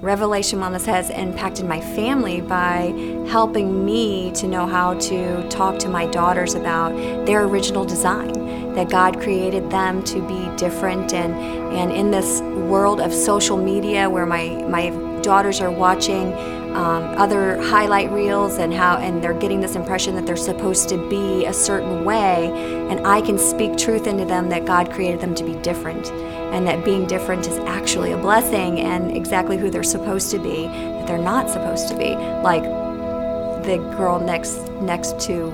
Revelation Wellness has impacted my family by helping me to know how to talk to my daughters about their original design, that God created them to be different. And, and in this world of social media where my, my daughters are watching um, other highlight reels and how and they're getting this impression that they're supposed to be a certain way. And i can speak truth into them that god created them to be different and that being different is actually a blessing and exactly who they're supposed to be that they're not supposed to be. Like the girl next next to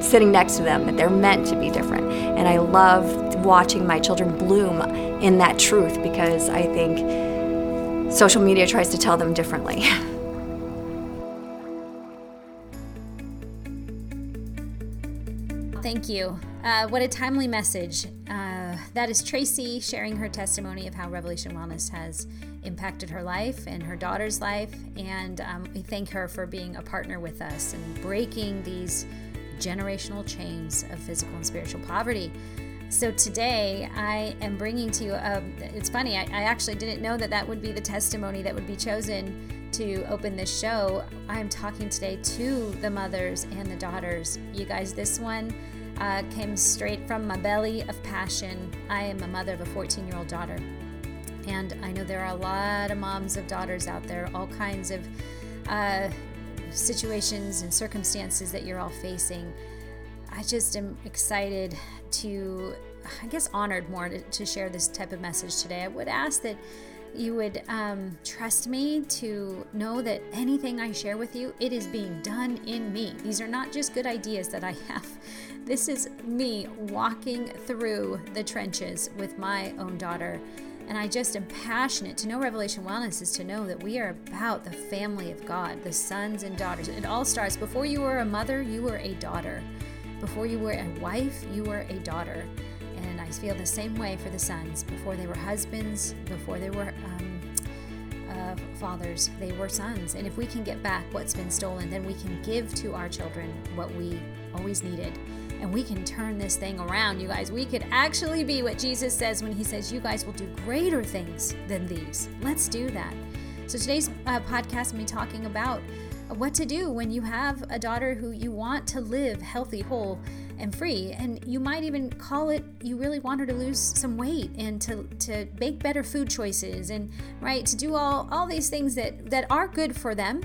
sitting next to them that they're meant to be different. And i love watching my children bloom in that truth because i think social media tries to tell them differently Thank you. Uh, what a timely message. Uh, that is Tracy sharing her testimony of how Revelation Wellness has impacted her life and her daughter's life. And um, we thank her for being a partner with us and breaking these generational chains of physical and spiritual poverty. So today I am bringing to you, a, it's funny, I, I actually didn't know that that would be the testimony that would be chosen to open this show. I'm talking today to the mothers and the daughters. You guys, this one uh, came straight from my belly of passion. I am a mother of a 14 year old daughter. And I know there are a lot of moms of daughters out there, all kinds of uh, situations and circumstances that you're all facing. I just am excited to, I guess, honored more to, to share this type of message today. I would ask that you would um, trust me to know that anything I share with you, it is being done in me. These are not just good ideas that I have. This is me walking through the trenches with my own daughter. And I just am passionate to know Revelation Wellness is to know that we are about the family of God, the sons and daughters. It all starts before you were a mother, you were a daughter. Before you were a wife, you were a daughter. And I feel the same way for the sons. Before they were husbands, before they were um, uh, fathers, they were sons. And if we can get back what's been stolen, then we can give to our children what we always needed and we can turn this thing around, you guys. We could actually be what Jesus says when he says, You guys will do greater things than these. Let's do that. So today's uh, podcast, I'm be talking about what to do when you have a daughter who you want to live healthy, whole, and free. And you might even call it you really want her to lose some weight and to, to make better food choices and right to do all, all these things that, that are good for them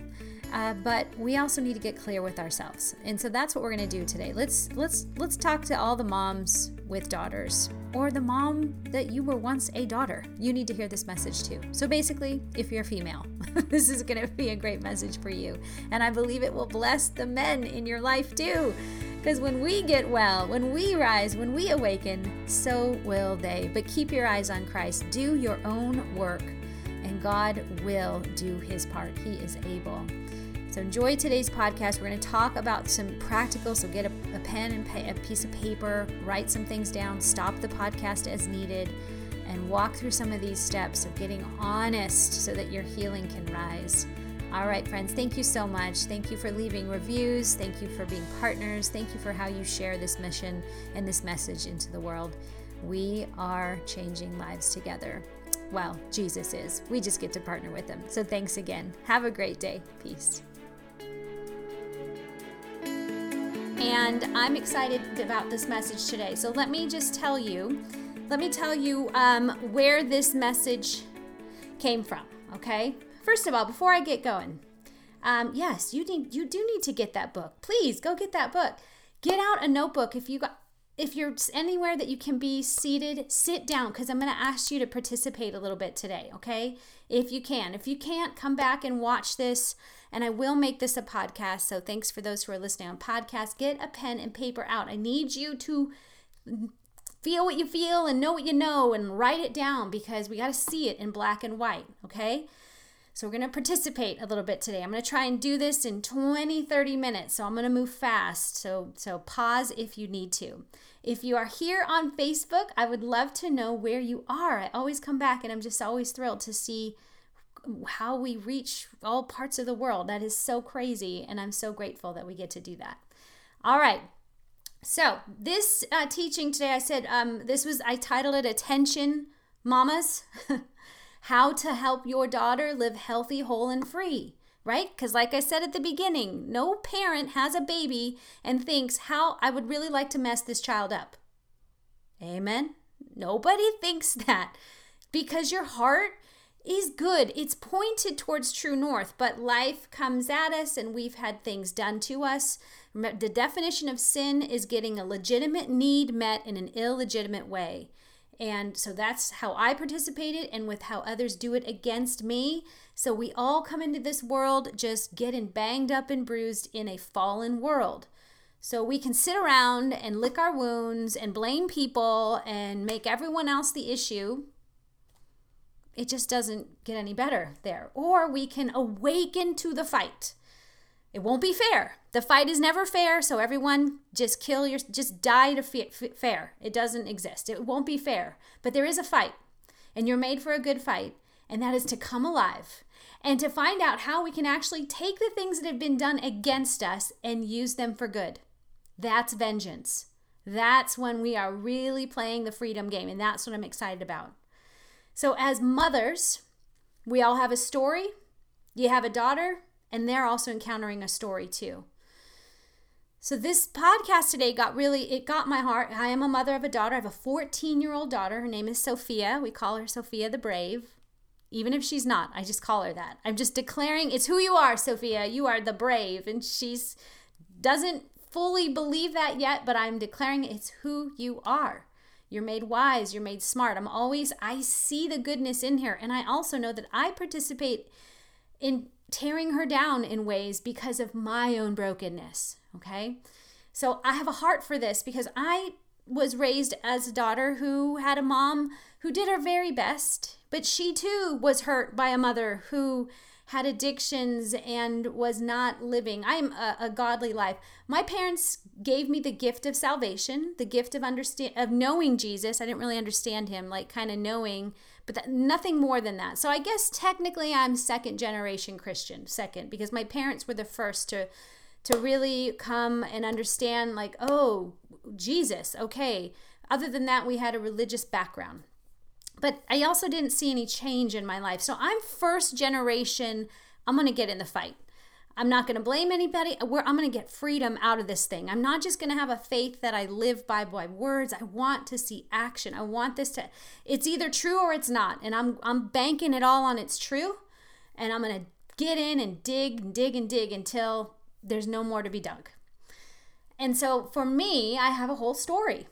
uh, but we also need to get clear with ourselves, and so that's what we're going to do today. Let's let's let's talk to all the moms with daughters, or the mom that you were once a daughter. You need to hear this message too. So basically, if you're female, this is going to be a great message for you, and I believe it will bless the men in your life too. Because when we get well, when we rise, when we awaken, so will they. But keep your eyes on Christ. Do your own work, and God will do his part. He is able. So enjoy today's podcast. We're going to talk about some practical. So get a, a pen and a piece of paper, write some things down, stop the podcast as needed, and walk through some of these steps of getting honest so that your healing can rise. All right, friends, thank you so much. Thank you for leaving reviews. Thank you for being partners. Thank you for how you share this mission and this message into the world. We are changing lives together. Well, Jesus is. We just get to partner with him. So thanks again. Have a great day. Peace. And I'm excited about this message today. So let me just tell you, let me tell you um, where this message came from. Okay, first of all, before I get going, um, yes, you need you do need to get that book. Please go get that book. Get out a notebook if you got if you're anywhere that you can be seated, sit down because I'm going to ask you to participate a little bit today, okay? If you can. If you can't, come back and watch this and I will make this a podcast. So thanks for those who are listening on podcast. Get a pen and paper out. I need you to feel what you feel and know what you know and write it down because we got to see it in black and white, okay? So we're going to participate a little bit today. I'm going to try and do this in 20 30 minutes. So I'm going to move fast. So so pause if you need to. If you are here on Facebook, I would love to know where you are. I always come back and I'm just always thrilled to see how we reach all parts of the world. That is so crazy, and I'm so grateful that we get to do that. All right. So, this uh, teaching today, I said um, this was, I titled it Attention Mamas. how to help your daughter live healthy, whole, and free right? Because, like I said at the beginning, no parent has a baby and thinks, How I would really like to mess this child up. Amen. Nobody thinks that because your heart is good. It's pointed towards true north, but life comes at us and we've had things done to us. The definition of sin is getting a legitimate need met in an illegitimate way. And so that's how I participated and with how others do it against me. So we all come into this world just getting banged up and bruised in a fallen world. So we can sit around and lick our wounds and blame people and make everyone else the issue. It just doesn't get any better there. Or we can awaken to the fight. It won't be fair. The fight is never fair, so everyone just kill your just die to fair. It doesn't exist. It won't be fair. But there is a fight, and you're made for a good fight, and that is to come alive and to find out how we can actually take the things that have been done against us and use them for good. That's vengeance. That's when we are really playing the freedom game, and that's what I'm excited about. So, as mothers, we all have a story. You have a daughter, and they're also encountering a story too. So this podcast today got really it got my heart. I am a mother of a daughter. I have a 14-year-old daughter. Her name is Sophia. We call her Sophia the Brave. Even if she's not, I just call her that. I'm just declaring it's who you are, Sophia. You are the brave and she's doesn't fully believe that yet, but I'm declaring it's who you are. You're made wise, you're made smart. I'm always I see the goodness in here and I also know that I participate in tearing her down in ways because of my own brokenness. Okay. So I have a heart for this because I was raised as a daughter who had a mom who did her very best, but she too was hurt by a mother who had addictions and was not living. I'm a, a, godly life. My parents gave me the gift of salvation the gift of understand of knowing jesus. I didn't really understand him like kind of knowing but that, nothing more than that. So i guess technically i'm second generation christian second because my parents were the first to to really come and understand like oh jesus okay. Other than that we had a religious background but I also didn't see any change in my life. So I'm first generation. I'm going to get in the fight. I'm not going to blame anybody. I'm going to get freedom out of this thing. I'm not just going to have a faith that I live by by words. I want to see action. I want this to it's either true or it's not. And I'm I'm banking it all on it's true. And I'm going to get in and dig and dig and dig until there's no more to be dug. And so for me, I have a whole story.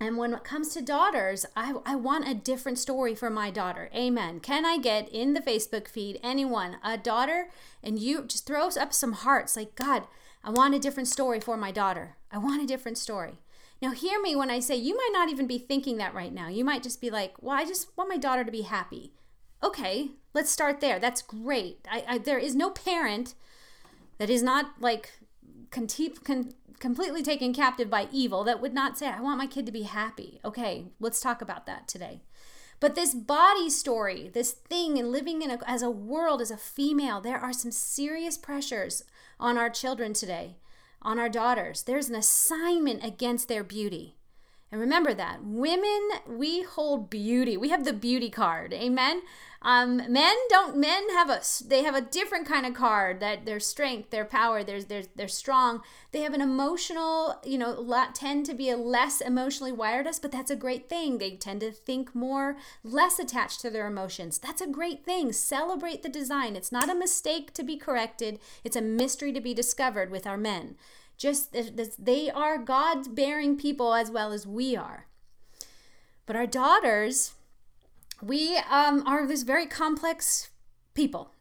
And when it comes to daughters, I, I want a different story for my daughter. Amen. Can I get in the Facebook feed anyone, a daughter, and you just throw up some hearts like, God, I want a different story for my daughter. I want a different story. Now, hear me when I say you might not even be thinking that right now. You might just be like, well, I just want my daughter to be happy. Okay, let's start there. That's great. I, I there is no parent that is not like con- con- completely taken captive by evil that would not say, I want my kid to be happy. Okay, let's talk about that today. But this body story, this thing, and living in a, as a world as a female, there are some serious pressures on our children today, on our daughters. There's an assignment against their beauty. And remember that women, we hold beauty. We have the beauty card. Amen. Um, men don't. Men have a. They have a different kind of card. That their strength, their power. There's. They're, they're strong. They have an emotional. You know, lot, tend to be a less emotionally wired us, but that's a great thing. They tend to think more, less attached to their emotions. That's a great thing. Celebrate the design. It's not a mistake to be corrected. It's a mystery to be discovered with our men. Just they are God bearing people as well as we are. But our daughters we um, are this very complex people.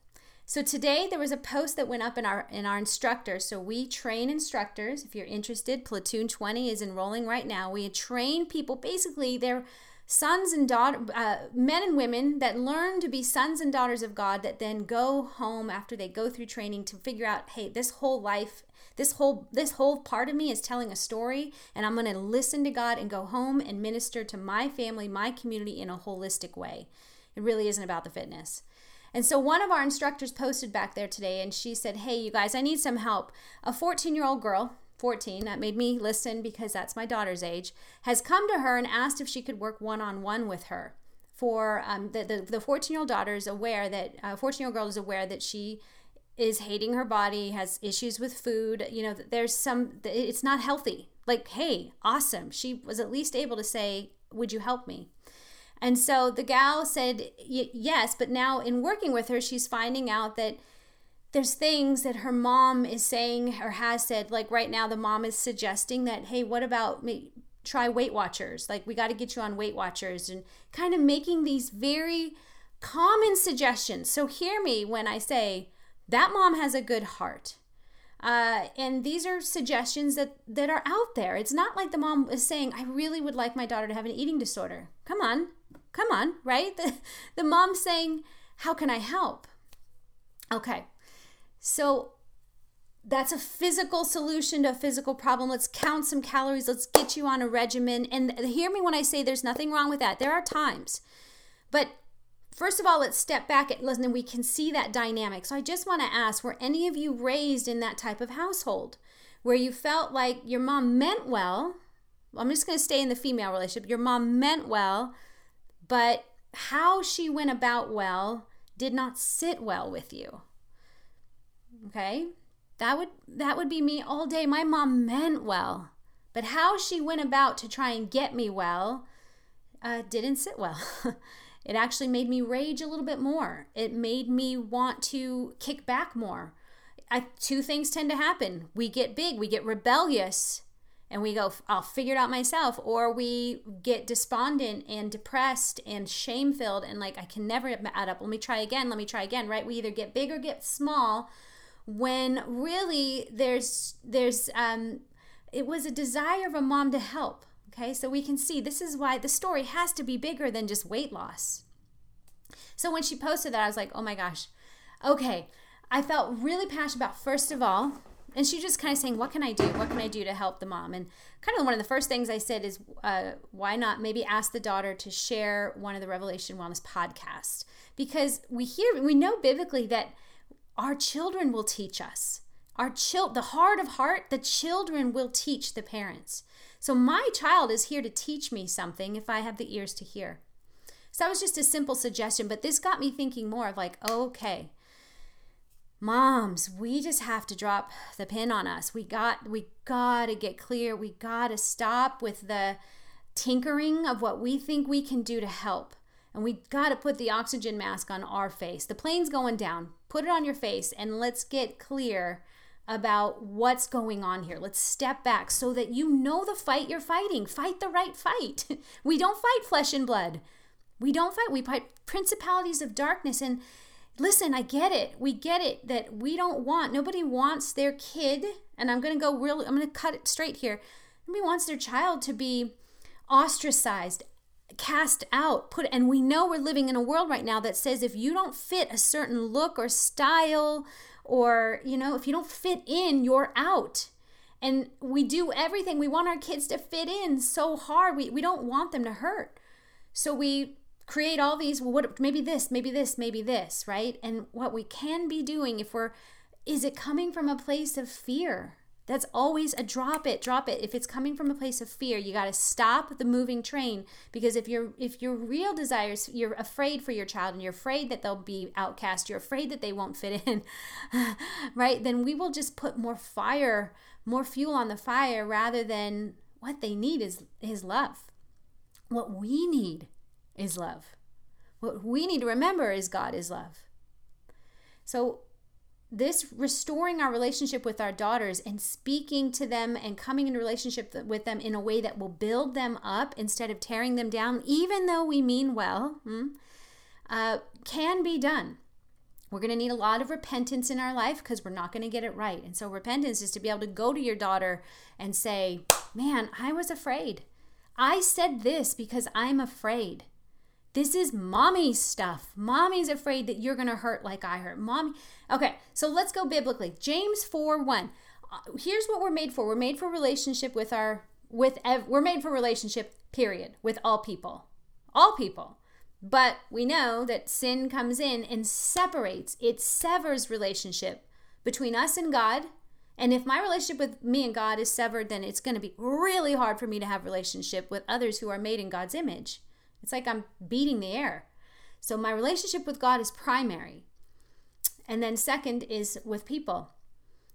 So today there was a post that went up in our in our instructors. So we train instructors. If you're interested, Platoon 20 is enrolling right now. We train people. Basically, they're sons and daughter, uh, men and women that learn to be sons and daughters of God. That then go home after they go through training to figure out, hey, this whole life this whole this whole part of me is telling a story and I'm going to listen to God and go home and minister to my family, my community in a holistic way. It really isn't about the fitness. And so one of our instructors posted back there today and she said, "Hey you guys, I need some help. A 14-year-old girl 14, that made me listen because that's my daughter's age, has come to her and asked if she could work one on one with her for um, the, the, the 14 year old daughter is aware that, uh, 14 year old girl is aware that she is hating her body, has issues with food. You know, there's some, it's not healthy. Like, hey, awesome. She was at least able to say, Would you help me? And so the gal said yes, but now in working with her, she's finding out that there's things that her mom is saying or has said. Like right now, the mom is suggesting that, hey, what about me? Try Weight Watchers. Like, we got to get you on Weight Watchers and kind of making these very common suggestions. So, hear me when I say that mom has a good heart. Uh, and these are suggestions that, that are out there. It's not like the mom is saying, I really would like my daughter to have an eating disorder. Come on, come on, right? The, the mom's saying, How can I help? Okay, so that's a physical solution to a physical problem. Let's count some calories. Let's get you on a regimen. And hear me when I say there's nothing wrong with that. There are times. But first of all, let's step back and listen, and we can see that dynamic. So I just want to ask were any of you raised in that type of household where you felt like your mom meant well? I'm just going to stay in the female relationship. Your mom meant well, but how she went about well did not sit well with you. Okay? That would that would be me all day. My mom meant well, but how she went about to try and get me well uh, didn't sit well. it actually made me rage a little bit more. It made me want to kick back more. I, two things tend to happen. We get big, we get rebellious, and we go, I'll figure it out myself. Or we get despondent and depressed and shame filled and like, I can never add up. Let me try again. Let me try again, right? We either get big or get small when really there's, there's, um, it was a desire of a mom to help. Okay. So we can see this is why the story has to be bigger than just weight loss. So when she posted that, I was like, oh my gosh, okay. I felt really passionate about, first of all, and she just kind of saying, "What can I do? What can I do to help the mom?" And kind of one of the first things I said is, uh, "Why not maybe ask the daughter to share one of the Revelation Wellness podcasts?" Because we hear, we know biblically that our children will teach us. Our child, the heart of heart, the children will teach the parents. So my child is here to teach me something if I have the ears to hear. So that was just a simple suggestion, but this got me thinking more of like, okay, moms we just have to drop the pin on us. We got we got to get clear. We got to stop with the tinkering of what we think we can do to help. And we got to put the oxygen mask on our face. The plane's going down. Put it on your face and let's get clear about what's going on here. Let's step back so that you know the fight you're fighting. Fight the right fight. We don't fight flesh and blood. We don't fight we fight principalities of darkness. And listen, I get it. We get it that we don't want, nobody wants their kid, and I'm going to go real, I'm going to cut it straight here. Nobody wants their child to be ostracized, cast out, put, and we know we're living in a world right now that says if you don't fit a certain look or style, or, you know, if you don't fit in, you're out. And we do everything. We want our kids to fit in so hard. We, we don't want them to hurt. So we create all these well what maybe this maybe this maybe this right and what we can be doing if we're is it coming from a place of fear that's always a drop it drop it if it's coming from a place of fear you got to stop the moving train because if you're if your real desires you're afraid for your child and you're afraid that they'll be outcast you're afraid that they won't fit in right then we will just put more fire more fuel on the fire rather than what they need is his love what we need is love. What we need to remember is God is love. So, this restoring our relationship with our daughters and speaking to them and coming into relationship with them in a way that will build them up instead of tearing them down, even though we mean well, hmm, uh, can be done. We're going to need a lot of repentance in our life because we're not going to get it right. And so, repentance is to be able to go to your daughter and say, Man, I was afraid. I said this because I'm afraid. This is mommy stuff. Mommy's afraid that you're going to hurt like I hurt. Mommy. Okay, so let's go biblically. James 4 1. Uh, here's what we're made for. We're made for relationship with our with ev- we're made for relationship period with all people. All people. But we know that sin comes in and separates. It severs relationship between us and God. And if my relationship with me and God is severed, then it's going to be really hard for me to have relationship with others who are made in God's image It's like I'm beating the air. So my relationship with God is primary. And then second is with people.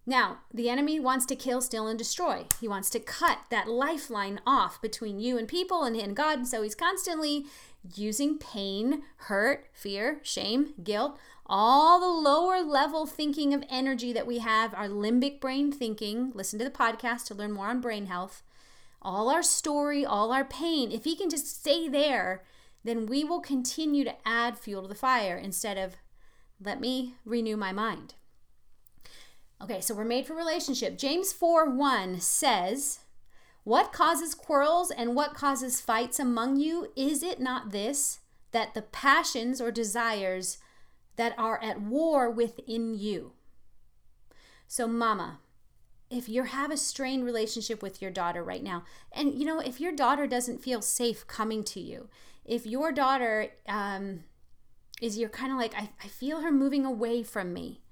Now, the enemy wants to kill, steal, and destroy. He wants to cut that lifeline off between you and people and, and God. And so he's constantly using pain, hurt, fear, shame, guilt, all the lower level thinking of energy that we have, our limbic brain thinking. Listen to the podcast to learn more on brain health. All our story, all our pain. If he can just stay there, then we will continue to add fuel to the fire instead of let me renew my mind. Okay, so we're made for relationship. James 4 1 says, What causes quarrels and what causes fights among you? Is it not this, that the passions or desires that are at war within you? So, mama, if you have a strained relationship with your daughter right now, and you know, if your daughter doesn't feel safe coming to you, if your daughter um, is you're kind of like, I, I feel her moving away from me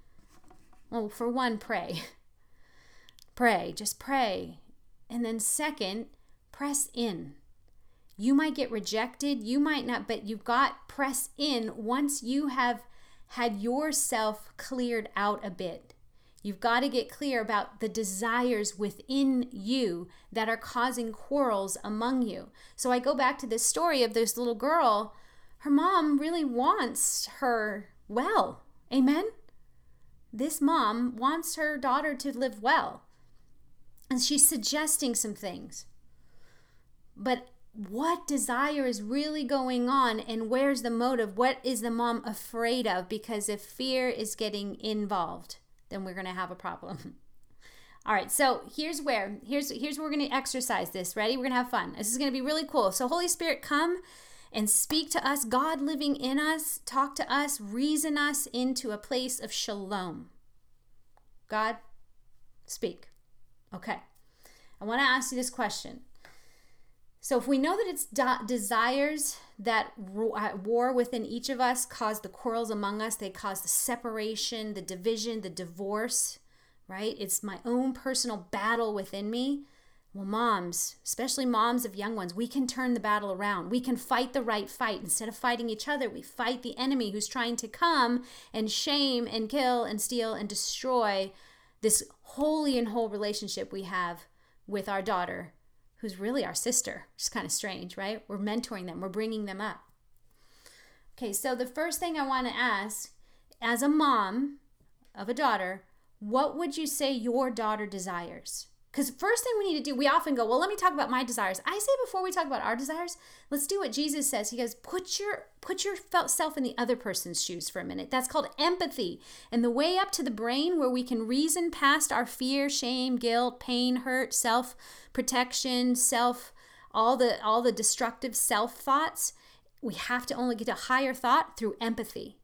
well, for one, pray. pray, just pray. And then, second, press in. You might get rejected, you might not, but you've got press in once you have had yourself cleared out a bit. You've got to get clear about the desires within you that are causing quarrels among you. So I go back to this story of this little girl. Her mom really wants her well. Amen? this mom wants her daughter to live well. And she's suggesting some things. But what desire is really going on and where's the motive? What is the mom afraid of? Because if fear is getting involved, then we're going to have a problem. All right, so here's where here's here's where we're going to exercise this. Ready? We're going to have fun. This is going to be really cool. So Holy Spirit, come and speak to us, God living in us, talk to us, reason us into a place of shalom. God, speak. Okay. I want to ask you this question. So, if we know that it's de- desires that uh, war within each of us caused the quarrels among us, they caused the separation, the division, the divorce, right? It's my own personal battle within me. Well, moms, especially moms of young ones, we can turn the battle around. We can fight the right fight. Instead of fighting each other, we fight the enemy who's trying to come and shame and kill and steal and destroy this holy and whole relationship we have with our daughter, who's really our sister. It's kind of strange, right? We're mentoring them, we're bringing them up. Okay, so the first thing I want to ask as a mom of a daughter, what would you say your daughter desires? Because first thing we need to do, we often go, well, let me talk about my desires. I say before we talk about our desires, let's do what Jesus says. He goes, put your put yourself in the other person's shoes for a minute. That's called empathy. And the way up to the brain where we can reason past our fear, shame, guilt, pain, hurt, self protection, self all the all the destructive self thoughts, we have to only get a higher thought through empathy.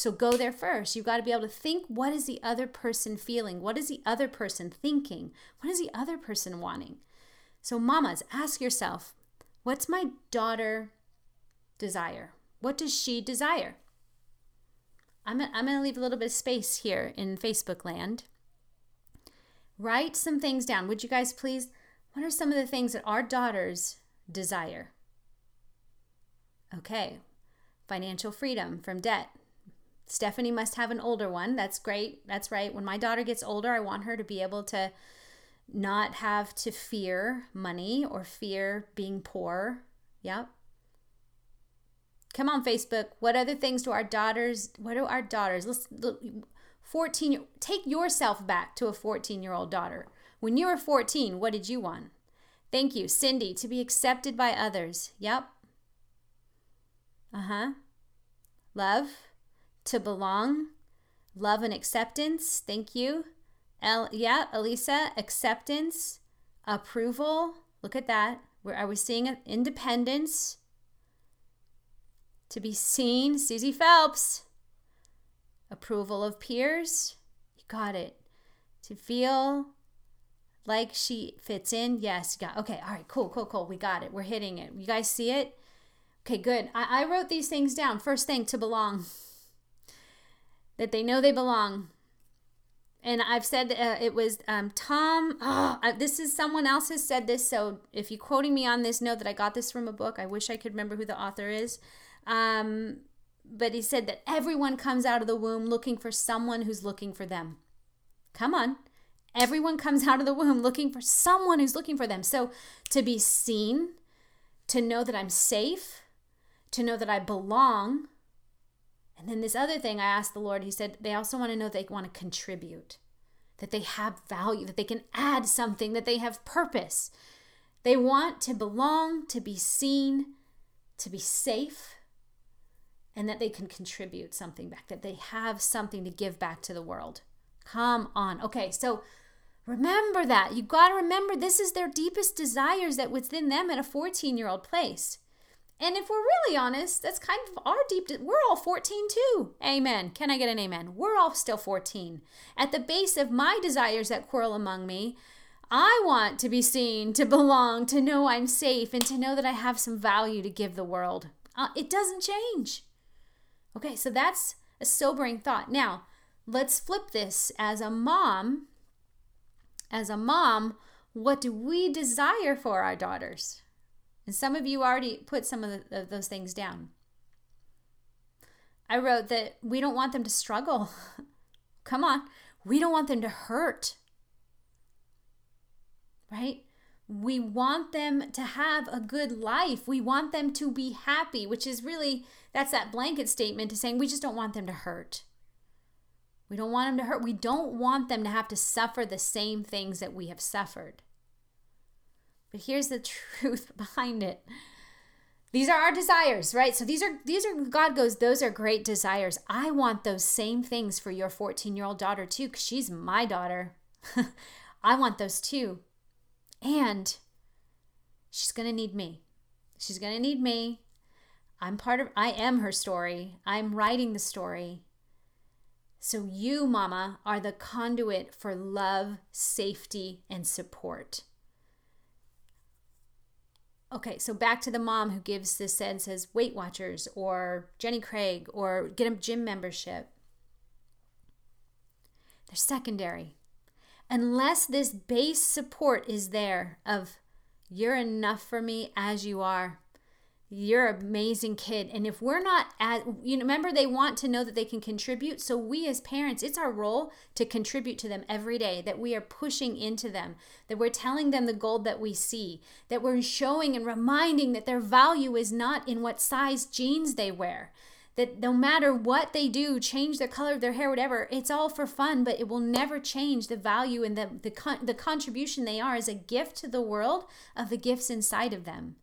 So go there first. You've got to be able to think what is the other person feeling? What is the other person thinking? What is the other person wanting? So, mamas, ask yourself what's my daughter desire? What does she desire? I'm, I'm going to leave a little bit of space here in Facebook land. Write some things down. Would you guys please? What are some of the things that our daughters desire? Okay, financial freedom from debt, Stephanie must have an older one. That's great. That's right. When my daughter gets older, I want her to be able to not have to fear money or fear being poor. Yep. Come on, Facebook. What other things do our daughters, what do our daughters, let's, look, 14, take yourself back to a 14 year old daughter. When you were 14, what did you want? Thank you, Cindy, to be accepted by others. Yep. Uh huh. Love to belong, love and acceptance. Thank you. El, yeah, Elisa, acceptance, approval. Look at that. Where are we seeing an independence? To be seen, Susie Phelps. Approval of peers. You got it. To feel like she fits in. Yes, you got okay. All right, cool, cool, cool. We got it. We're hitting it. You guys see it? Okay, good. I, I wrote these things down. First thing, to belong that they know they belong. and I've said uh, it was um, Tom. Oh, this is someone else has said this. So if you're quoting me on this, know that I got this from a book. I wish I could remember who the author is. Um, but he said that everyone comes out of the womb looking for someone who's looking for them. Come on. Everyone comes out of the womb looking for someone who's looking for them. So to be seen, to know that I'm safe, to know that I belong. And then this other thing I asked the Lord, He said, they also want to know they want to contribute, that they have value, that they can add something, that they have purpose. They want to belong, to be seen, to be safe, and that they can contribute something back, that they have something to give back to the world. Come on. Okay, so remember that. You got to remember this is their deepest desires that within them at a 14 year old place. And if we're really honest, that's kind of our deep. De- we're all 14 too. Amen. Can I get an amen? We're all still 14. At the base of my desires that quarrel among me, I want to be seen, to belong, to know I'm safe, and to know that I have some value to give the world. Uh, it doesn't change. Okay, so that's a sobering thought. Now, let's flip this as a mom. As a mom, what do we desire for our daughters? And some of you already put some of, the, of those things down. I wrote that we don't want them to struggle. Come on. We don't want them to hurt. Right? We want them to have a good life. We want them to be happy, which is really, that's that blanket statement to saying we just don't want them to hurt. We don't want them to hurt. We don't want them to have to suffer the same things that we have suffered. But here's the truth behind it. These are our desires, right? So these are these are God goes, those are great desires. I want those same things for your 14-year-old daughter too cuz she's my daughter. I want those too. And she's going to need me. She's going to need me. I'm part of I am her story. I'm writing the story. So you, mama, are the conduit for love, safety, and support. Okay, so back to the mom who gives this and says Weight Watchers or Jenny Craig or get a gym membership. They're secondary. Unless this base support is there of you're enough for me as you are, you're an amazing kid. And if we're not at you know remember they want to know that they can contribute? So we as parents it's our role to contribute to them every day that we are pushing into them that we're telling them the gold that we see that we're showing and reminding that their value is not in what size jeans they wear that no matter what they do change the color of their hair whatever it's all for fun but it will never change the value and the the, con- the contribution they are as a gift to the world of the gifts inside of them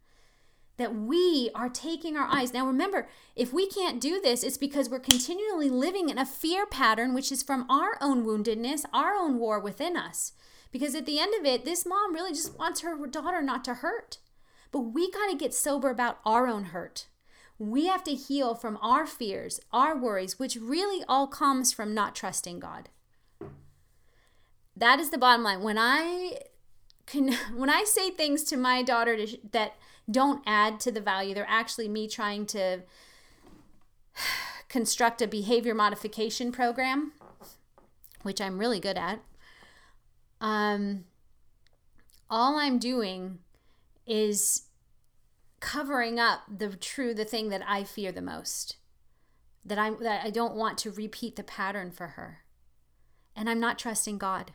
that we are taking our eyes. Now, remember, if we can't do this, it's because we're continually living in a fear pattern, which is from our own woundedness, our own war within us. Because at the end of it, this mom really just wants her daughter not to hurt. But we got to get sober about our own hurt. We have to heal from our fears, our worries, which really all comes from not trusting God. That is the bottom line. When I can when I say things to my daughter to, that don't add to the value. They're actually me trying to construct a behavior modification program, which I'm really good at. Um, all I'm doing is covering up the true the thing that I fear the most. That I that I don't want to repeat the pattern for her. And I'm not trusting God.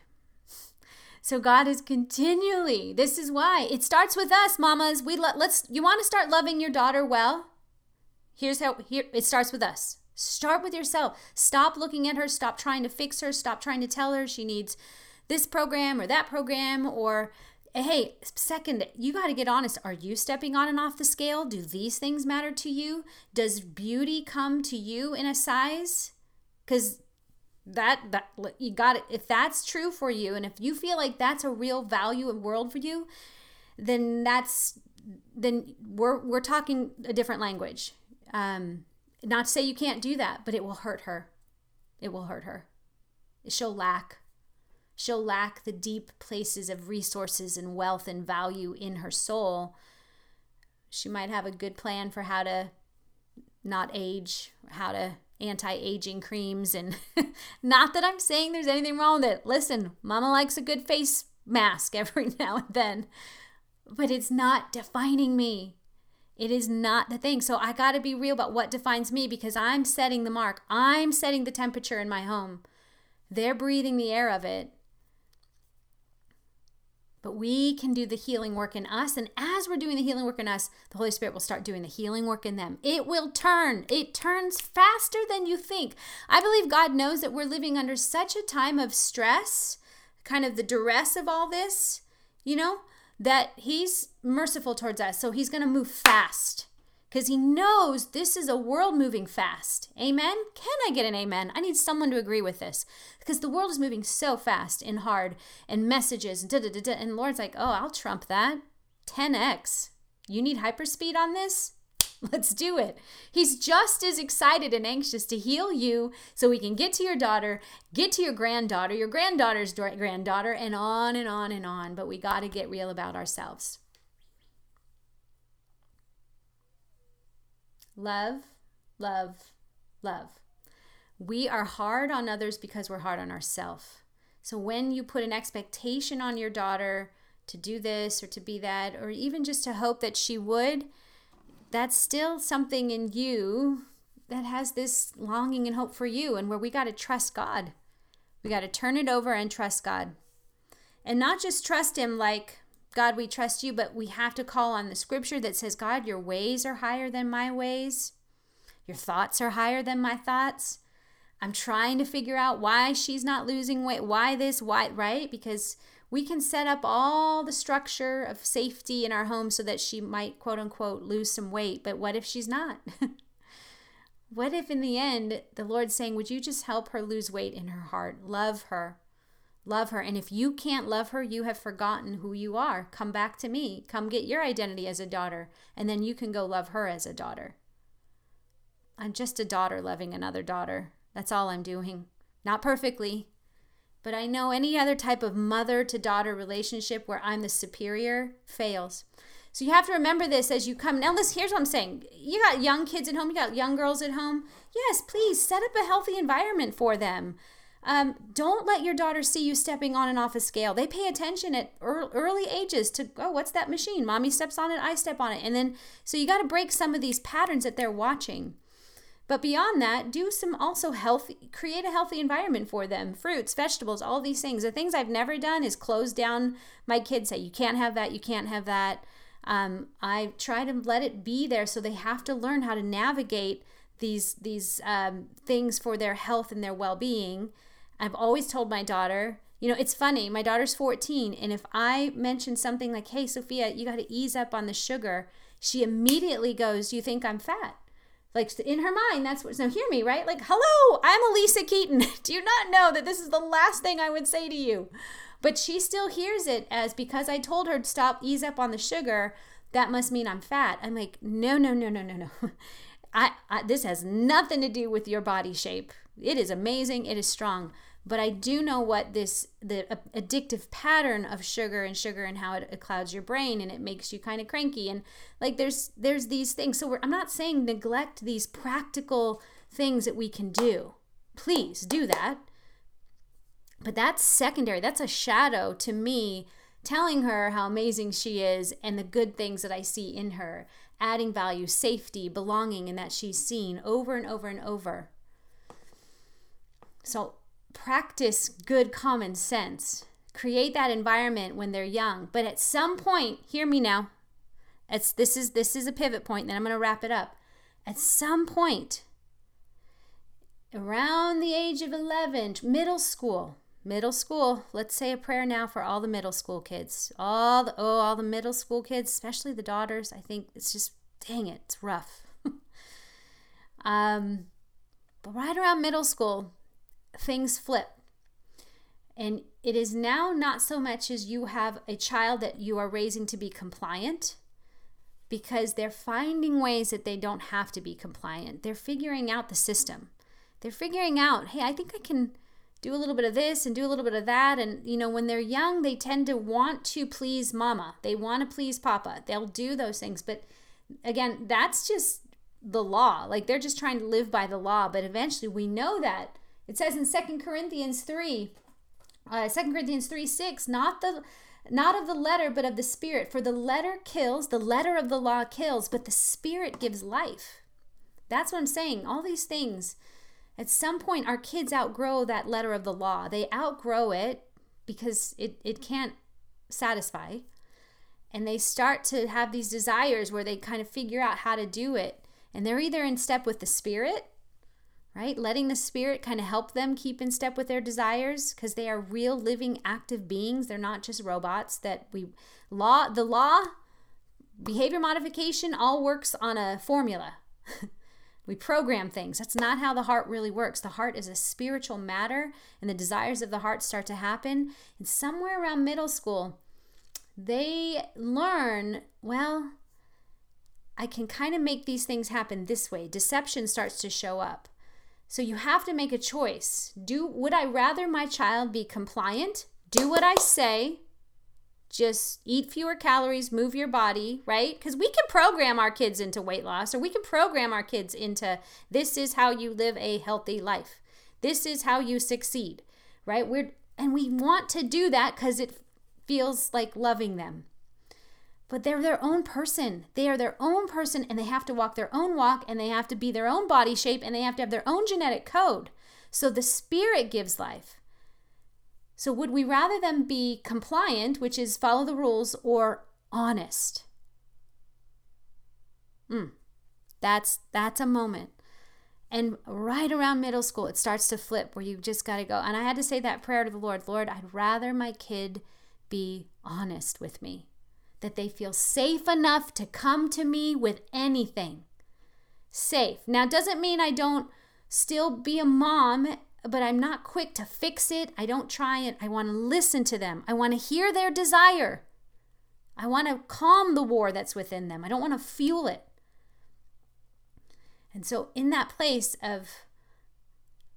So God is continually. This is why it starts with us, mamas. We let let's you want to start loving your daughter well? Here's how here it starts with us. Start with yourself. Stop looking at her, stop trying to fix her, stop trying to tell her she needs this program or that program or hey, second, you got to get honest. Are you stepping on and off the scale? Do these things matter to you? Does beauty come to you in a size? Cuz that that you got it if that's true for you and if you feel like that's a real value and world for you then that's then we're we're talking a different language. Um not to say you can't do that but it will hurt her. It will hurt her. She'll lack she'll lack the deep places of resources and wealth and value in her soul. She might have a good plan for how to not age, how to anti aging creams. And not that I'm saying there's anything wrong with it. Listen, mama likes a good face mask every now and then, but it's not defining me. It is not the thing. So I got to be real about what defines me because I'm setting the mark. I'm setting the temperature in my home. They're breathing the air of it. But we can do the healing work in us. And as we're doing the healing work in us, the Holy Spirit will start doing the healing work in them. It will turn. It turns faster than you think. I believe God knows that we're living under such a time of stress, kind of the duress of all this, you know, that He's merciful towards us. So He's going to move fast because he knows this is a world moving fast. Amen? Can I get an amen? I need someone to agree with this because the world is moving so fast and hard and messages and da da da Lord's like, oh, I'll trump that. 10x. You need hyperspeed on this? Let's do it. He's just as excited and anxious to heal you so we can get to your daughter, get to your granddaughter, your granddaughter's granddaughter, and on and on and on. But we got to get real about ourselves. Love, love, love. We are hard on others because we're hard on ourselves. So when you put an expectation on your daughter to do this or to be that, or even just to hope that she would, that's still something in you that has this longing and hope for you, and where we got to trust God. We got to turn it over and trust God. And not just trust Him like God, we trust you, but we have to call on the scripture that says, God, your ways are higher than my ways. Your thoughts are higher than my thoughts. I'm trying to figure out why she's not losing weight, why this, why, right? Because we can set up all the structure of safety in our home so that she might, quote unquote, lose some weight. But what if she's not? what if in the end, the Lord's saying, Would you just help her lose weight in her heart? Love her. Love her. And if you can't love her, you have forgotten who you are. Come back to me. Come get your identity as a daughter, and then you can go love her as a daughter. I'm just a daughter loving another daughter. That's all I'm doing. Not perfectly, but I know any other type of mother to daughter relationship where I'm the superior fails. So you have to remember this as you come. Now, listen, here's what I'm saying. You got young kids at home, you got young girls at home. Yes, please set up a healthy environment for them. Um, don't let your daughter see you stepping on and off a scale. They pay attention at early ages to, oh, what's that machine? Mommy steps on it, I step on it. And then, so you got to break some of these patterns that they're watching. But beyond that, do some also healthy, create a healthy environment for them fruits, vegetables, all these things. The things I've never done is close down my kids, say, you can't have that, you can't have that. Um, I try to let it be there so they have to learn how to navigate these these um, things for their health and their well-being I've always told my daughter, you know, it's funny. My daughter's 14, and if I mention something like, hey, Sophia, you got to ease up on the sugar, she immediately goes, you think I'm fat? Like in her mind, that's what. So hear me, right? Like, hello, I'm Alisa Keeton. Do you not know that this is the last thing I would say to you? But she still hears it as because I told her to stop, ease up on the sugar. That must mean I'm fat. I'm like, no, no, no, no, no, no. I, I this has nothing to do with your body shape. It is amazing. It is strong but I do know what this the addictive pattern of sugar and sugar and how it, clouds your brain and it makes you kind of cranky and like there's there's these things. So I'm not saying neglect these practical things that we can do. Please do that. But that's secondary. That's a shadow to me telling her how amazing she is and the good things that I see in her, adding value, safety, belonging, and that she's seen over and over and over. So practice good common sense. Create that environment when they're young. But at some point, hear me now. It's this is this is a pivot point, then I'm going to wrap it up. At some point around the age of 11, middle school, middle school, let's say a prayer now for all the middle school kids. All the oh, all the middle school kids, especially the daughters. I think it's just dang it, it's rough. um but right around middle school, things flip. And it is now not so much as you have a child that you are raising to be compliant because they're finding ways that they don't have to be compliant. They're figuring out the system. They're figuring out, hey, I think I can do a little bit of this and do a little bit of that. And, you know, when they're young, they tend to want to please mama, they want to please papa. They'll do those things. But again, that's just the law. Like they're just trying to live by the law. But eventually we know that. It says in Second Corinthians 3, uh, 2 Corinthians 3 6, not the not of the letter, but of the spirit. For the letter kills, the letter of the law kills, but the spirit gives life. That's what I'm saying. All these things, at some point, our kids outgrow that letter of the law. They outgrow it because it, it can't satisfy. And they start to have these desires where they kind of figure out how to do it. And they're either in step with the spirit right? Letting the spirit kind of help them keep in step with their desires because they are real living active beings. They're not just robots that we law the law behavior modification all works on a formula. we program things. That's not how the heart really works. The heart is a spiritual matter and the desires of the heart start to happen. And somewhere around middle school, they learn, well, I can kind of make these things happen this way. Deception starts to show up. So you have to make a choice. Do would I rather my child be compliant, do what I say, just eat fewer calories, move your body, right? Cuz we can program our kids into weight loss or we can program our kids into this is how you live a healthy life. This is how you succeed, right? We're and we want to do that cuz it feels like loving them but they're their own person. They are their own person and they have to walk their own walk and they have to be their own body shape and they have to have their own genetic code. So the spirit gives life. So would we rather them be compliant, which is follow the rules, or honest? Mm, that's that's a moment. And right around middle school, it starts to flip where you just got to go. And I had to say that prayer to the Lord Lord, I'd rather my kid be honest with me that they feel safe enough to come to me with anything. Safe. Now, doesn't mean I don't still be a mom, but I'm not quick to fix it. I don't try it. I want to listen to them. I want to hear their desire. I want to calm the war that's within them. I don't want to fuel it. And so, in that place of,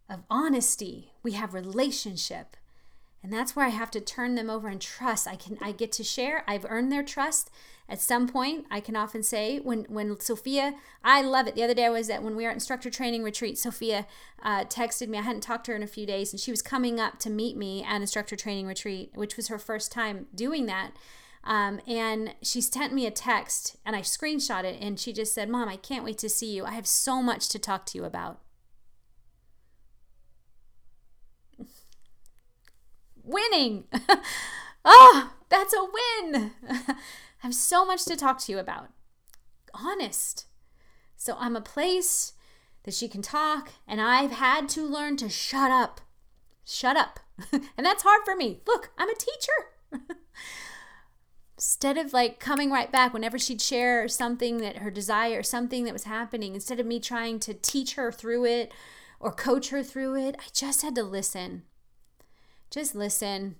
of honesty, we have relationship. And that's where I have to turn them over and trust. I can I get to share. I've earned their trust. At some point, I can often say when when Sophia, I love it. The other day I was at when we were at instructor training retreat. Sophia uh, texted me. I hadn't talked to her in a few days, and she was coming up to meet me at instructor training retreat, which was her first time doing that. Um, and she sent me a text, and I screenshot it, and she just said, "Mom, I can't wait to see you. I have so much to talk to you about." Winning. oh, that's a win. I have so much to talk to you about. Honest. So I'm a place that she can talk, and I've had to learn to shut up. Shut up. and that's hard for me. Look, I'm a teacher. instead of like coming right back whenever she'd share something that her desire, something that was happening, instead of me trying to teach her through it or coach her through it, I just had to listen. Just listen.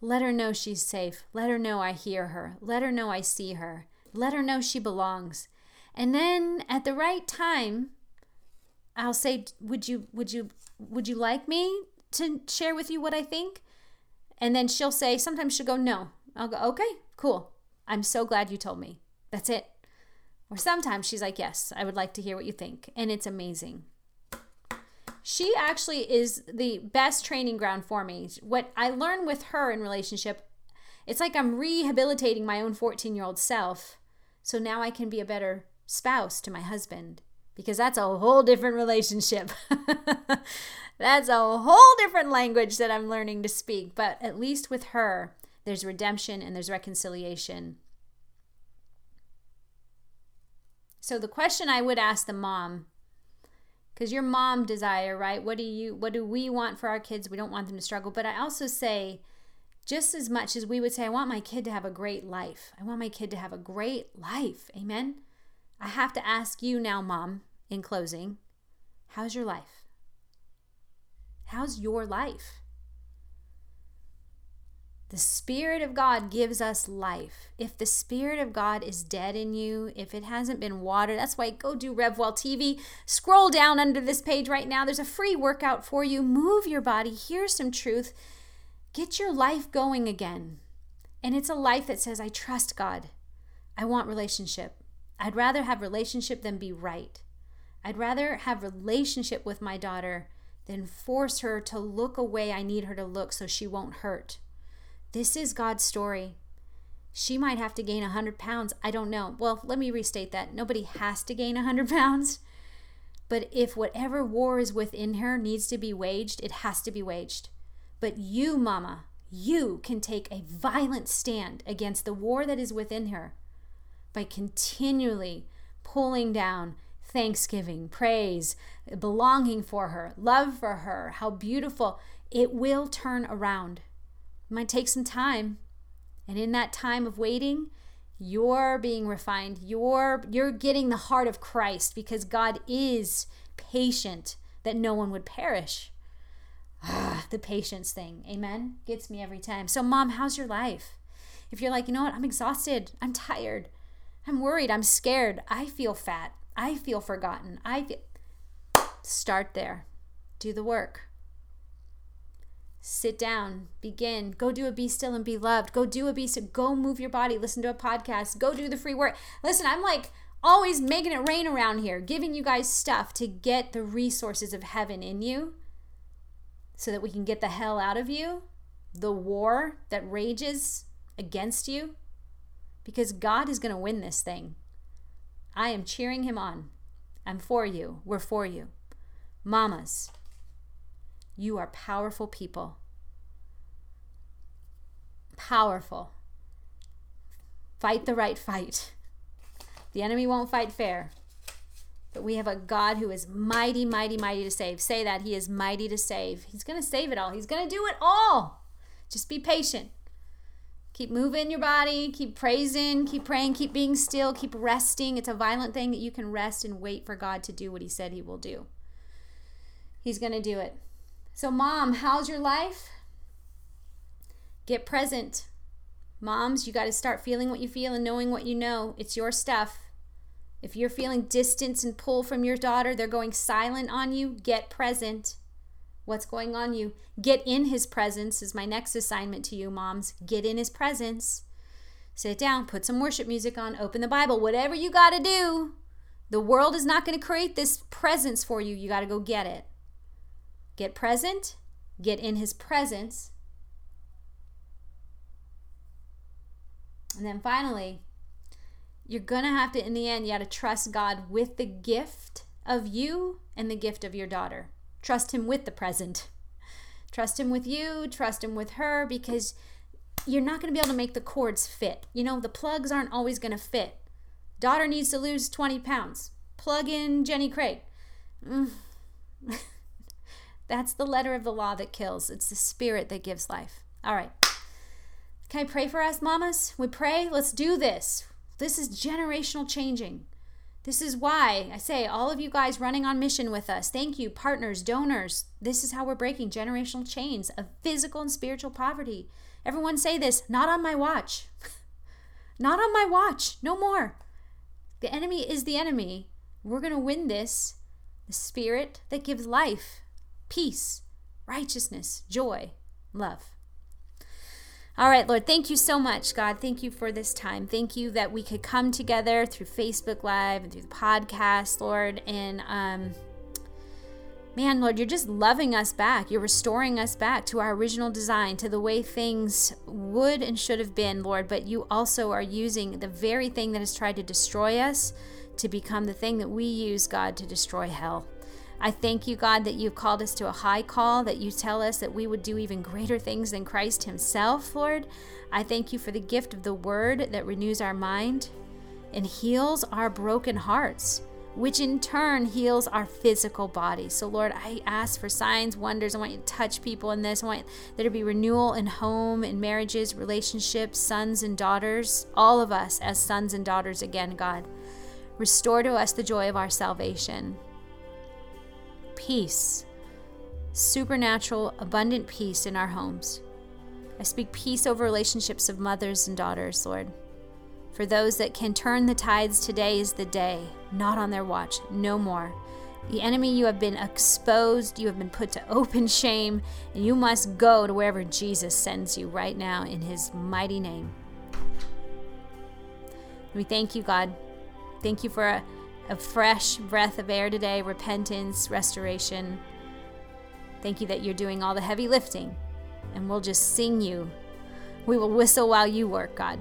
Let her know she's safe. Let her know I hear her. Let her know I see her. Let her know she belongs. And then at the right time, I'll say, "Would you would you would you like me to share with you what I think?" And then she'll say, sometimes she'll go, "No." I'll go, "Okay, cool. I'm so glad you told me." That's it. Or sometimes she's like, "Yes, I would like to hear what you think." And it's amazing she actually is the best training ground for me. What I learn with her in relationship, it's like I'm rehabilitating my own 14 year old self. So now I can be a better spouse to my husband because that's a whole different relationship. that's a whole different language that I'm learning to speak. But at least with her, there's redemption and there's reconciliation. So the question I would ask the mom because your mom desire right? What do you what do we want for our kids? We don't want them to struggle. But i also say just as much as we would say i want my kid to have a great life. I want my kid to have a great life. Amen? I have to ask you now mom in closing how's your life? How's your life the Spirit of God gives us life. If the Spirit of God is dead in you, if it hasn't been watered, that's why go do RevWell TV. Scroll down under this page right now. There's a free workout for you. Move your body, hear some truth, get your life going again. And it's a life that says, I trust God. I want relationship. I'd rather have relationship than be right. I'd rather have relationship with my daughter than force her to look away I need her to look so she won't hurt. This is God's story. She might have to gain 100 pounds. I don't know. Well, let me restate that. Nobody has to gain 100 pounds. But if whatever war is within her needs to be waged, it has to be waged. But you, mama, you can take a violent stand against the war that is within her by continually pulling down thanksgiving, praise, belonging for her, love for her, how beautiful. It will turn around. It might take some time. And in that time of waiting, you're being refined. You're you're getting the heart of Christ because God is patient that no one would perish. Ah, the patience thing. Amen. Gets me every time. So mom, how's your life? If you're like, you know what? I'm exhausted. I'm tired. I'm worried. I'm scared. I feel fat. I feel forgotten. I feel start there. Do the work. Sit down, begin, go do a be still and be loved. Go do a be still, go move your body, listen to a podcast, go do the free work. Listen, I'm like always making it rain around here, giving you guys stuff to get the resources of heaven in you so that we can get the hell out of you, the war that rages against you, because God is going to win this thing. I am cheering him on. I'm for you. We're for you. Mamas, you are powerful people. Powerful. Fight the right fight. The enemy won't fight fair. But we have a God who is mighty, mighty, mighty to save. Say that. He is mighty to save. He's going to save it all. He's going to do it all. Just be patient. Keep moving your body, keep praising, keep praying, keep being still, keep resting. It's a violent thing that you can rest and wait for God to do what He said He will do. He's going to do it. So, mom, how's your life? Get present. Moms, you got to start feeling what you feel and knowing what you know. It's your stuff. If you're feeling distance and pull from your daughter, they're going silent on you, get present. What's going on you? Get in his presence is my next assignment to you, moms. Get in his presence. Sit down, put some worship music on, open the Bible, whatever you got to do. The world is not going to create this presence for you. You got to go get it. Get present, get in his presence. And then finally, you're going to have to, in the end, you got to trust God with the gift of you and the gift of your daughter. Trust Him with the present. Trust Him with you, trust Him with her, because you're not going to be able to make the cords fit. You know, the plugs aren't always going to fit. Daughter needs to lose 20 pounds. Plug in Jenny Craig. Mm. That's the letter of the law that kills. It's the spirit that gives life. All right. Can I pray for us, mamas? We pray? Let's do this. This is generational changing. This is why I say, all of you guys running on mission with us, thank you, partners, donors. This is how we're breaking generational chains of physical and spiritual poverty. Everyone say this not on my watch. not on my watch. No more. The enemy is the enemy. We're going to win this. The spirit that gives life peace, righteousness, joy, love. All right, Lord, thank you so much, God. Thank you for this time. Thank you that we could come together through Facebook Live and through the podcast, Lord. And um, man, Lord, you're just loving us back. You're restoring us back to our original design, to the way things would and should have been, Lord. But you also are using the very thing that has tried to destroy us to become the thing that we use, God, to destroy hell. I thank you, God, that you've called us to a high call, that you tell us that we would do even greater things than Christ Himself, Lord. I thank you for the gift of the Word that renews our mind and heals our broken hearts, which in turn heals our physical body. So, Lord, I ask for signs, wonders. I want you to touch people in this. I want there to be renewal in home, in marriages, relationships, sons and daughters, all of us as sons and daughters again, God. Restore to us the joy of our salvation peace, supernatural, abundant peace in our homes. I speak peace over relationships of mothers and daughters, Lord. For those that can turn the tides, today is the day, not on their watch, no more. The enemy, you have been exposed, you have been put to open shame, and you must go to wherever Jesus sends you right now in his mighty name. We thank you, God. Thank you for a, a fresh breath of air today, repentance, restoration. Thank you that you're doing all the heavy lifting, and we'll just sing you. We will whistle while you work, God.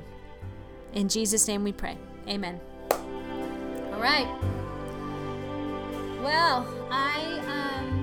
In Jesus' name we pray. Amen. All right. Well, I um,